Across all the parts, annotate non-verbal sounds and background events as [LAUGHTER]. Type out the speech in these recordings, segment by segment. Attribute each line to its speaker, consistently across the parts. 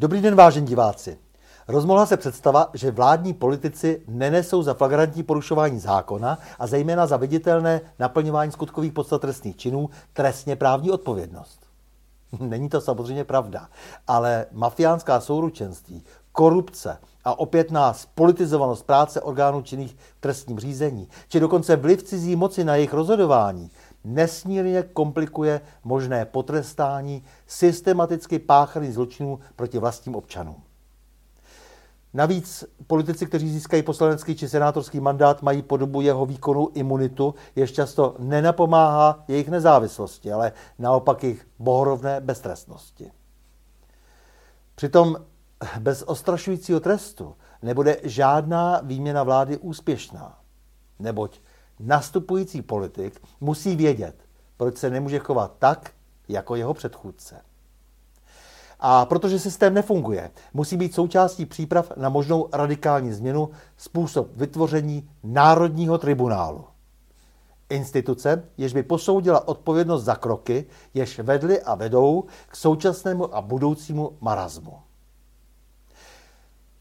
Speaker 1: Dobrý den, vážení diváci. Rozmohla se představa, že vládní politici nenesou za flagrantní porušování zákona a zejména za viditelné naplňování skutkových podstat trestných činů trestně právní odpovědnost. [LAUGHS] Není to samozřejmě pravda, ale mafiánská souručenství, korupce a opětná spolitizovanost práce orgánů činných v trestním řízení, či dokonce vliv cizí moci na jejich rozhodování, nesmírně komplikuje možné potrestání systematicky páchaných zločinů proti vlastním občanům. Navíc politici, kteří získají poslanecký či senátorský mandát, mají po dobu jeho výkonu imunitu, jež často nenapomáhá jejich nezávislosti, ale naopak jejich bohorovné beztrestnosti. Přitom bez ostrašujícího trestu nebude žádná výměna vlády úspěšná, neboť nastupující politik musí vědět, proč se nemůže chovat tak, jako jeho předchůdce. A protože systém nefunguje, musí být součástí příprav na možnou radikální změnu způsob vytvoření Národního tribunálu. Instituce, jež by posoudila odpovědnost za kroky, jež vedly a vedou k současnému a budoucímu marazmu.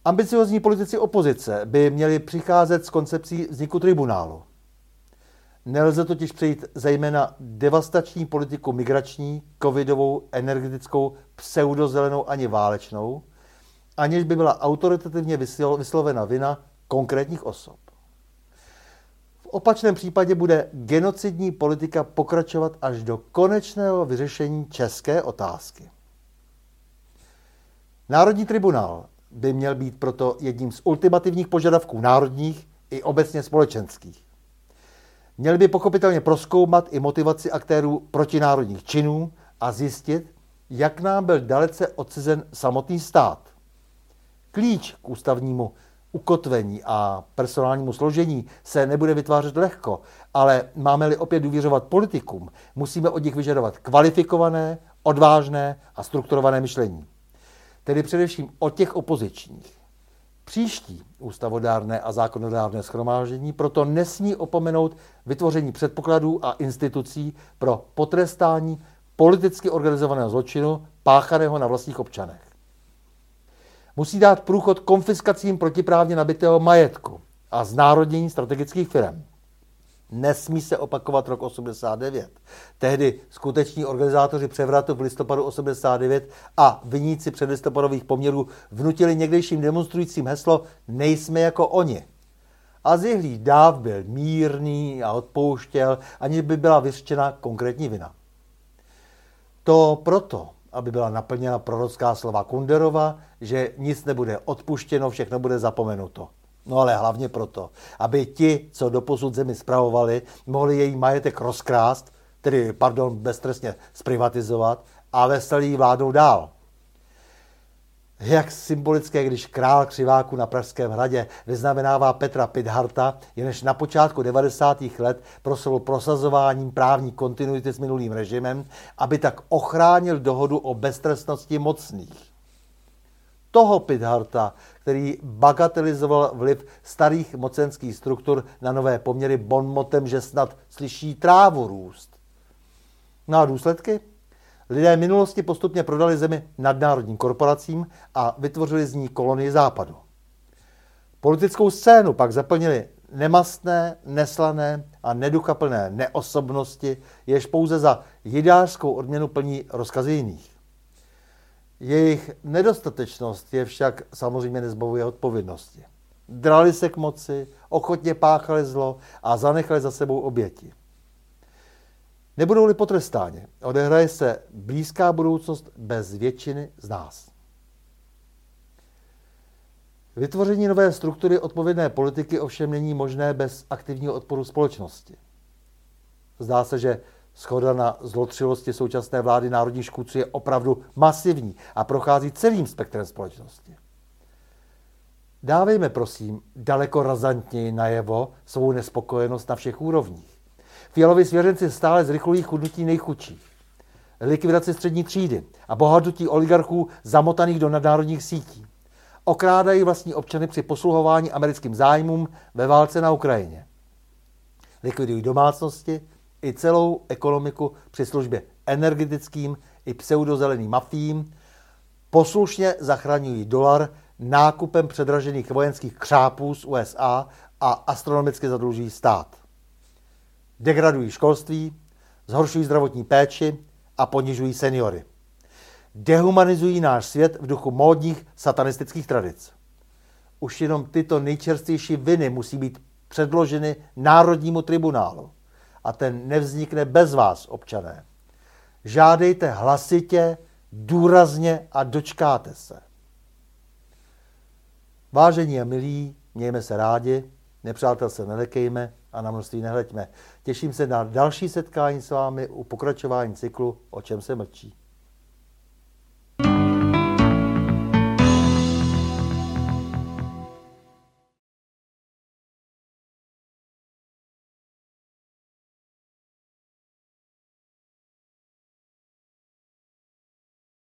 Speaker 1: Ambiciozní politici opozice by měli přicházet s koncepcí vzniku tribunálu. Nelze totiž přejít zejména devastační politiku migrační, covidovou, energetickou, pseudozelenou ani válečnou, aniž by byla autoritativně vyslovena vina konkrétních osob. V opačném případě bude genocidní politika pokračovat až do konečného vyřešení české otázky. Národní tribunál by měl být proto jedním z ultimativních požadavků národních i obecně společenských. Měli by pochopitelně proskoumat i motivaci aktérů protinárodních činů a zjistit, jak nám byl dalece odcizen samotný stát. Klíč k ústavnímu ukotvení a personálnímu složení se nebude vytvářet lehko, ale máme-li opět důvěřovat politikům, musíme od nich vyžadovat kvalifikované, odvážné a strukturované myšlení. Tedy především od těch opozičních. Příští ústavodárné a zákonodárné schromáždění proto nesmí opomenout vytvoření předpokladů a institucí pro potrestání politicky organizovaného zločinu páchaného na vlastních občanech. Musí dát průchod konfiskacím protiprávně nabitého majetku a znárodnění strategických firm. Nesmí se opakovat rok 89. Tehdy skuteční organizátoři převratu v listopadu 89 a viníci předlistopadových poměrů vnutili někdejším demonstrujícím heslo Nejsme jako oni. A zihlý dáv byl mírný a odpouštěl, aniž by byla vyřčena konkrétní vina. To proto, aby byla naplněna prorocká slova Kunderova, že nic nebude odpuštěno, všechno bude zapomenuto. No ale hlavně proto, aby ti, co doposud zemi zpravovali, mohli její majetek rozkrást, tedy, pardon, beztrestně zprivatizovat a veselý vládnou dál. Jak symbolické, když král křiváku na Pražském hradě vyznamenává Petra Pidharta, jenž na počátku 90. let prosil prosazováním právní kontinuity s minulým režimem, aby tak ochránil dohodu o beztrestnosti mocných toho Pidharta, který bagatelizoval vliv starých mocenských struktur na nové poměry bonmotem, že snad slyší trávu růst. No a důsledky? Lidé minulosti postupně prodali zemi nadnárodním korporacím a vytvořili z ní kolonii západu. Politickou scénu pak zaplnili nemastné, neslané a neduchaplné neosobnosti, jež pouze za jidářskou odměnu plní rozkazy jiných. Jejich nedostatečnost je však samozřejmě nezbavuje odpovědnosti. Drali se k moci, ochotně páchali zlo a zanechali za sebou oběti. Nebudou-li potrestáni, odehraje se blízká budoucnost bez většiny z nás. Vytvoření nové struktury odpovědné politiky ovšem není možné bez aktivního odporu společnosti. Zdá se, že Schoda na zlotřilosti současné vlády národních škůdců je opravdu masivní a prochází celým spektrem společnosti. Dávejme, prosím, daleko razantněji najevo svou nespokojenost na všech úrovních. Fialovi svěřenci stále zrychlují chudnutí nejchudších. Likvidaci střední třídy a bohatnutí oligarchů zamotaných do nadnárodních sítí. Okrádají vlastní občany při posluhování americkým zájmům ve válce na Ukrajině. Likvidují domácnosti, i celou ekonomiku při službě energetickým i pseudozeleným mafím Poslušně zachraňují dolar nákupem předražených vojenských křápů z USA a astronomicky zadlužují stát. Degradují školství, zhoršují zdravotní péči a ponižují seniory. Dehumanizují náš svět v duchu módních satanistických tradic. Už jenom tyto nejčerstvější viny musí být předloženy Národnímu tribunálu. A ten nevznikne bez vás, občané. Žádejte hlasitě, důrazně a dočkáte se. Vážení a milí, mějme se rádi, nepřátel se nelekejme a na množství nehleďme. Těším se na další setkání s vámi u pokračování cyklu O čem se mlčí.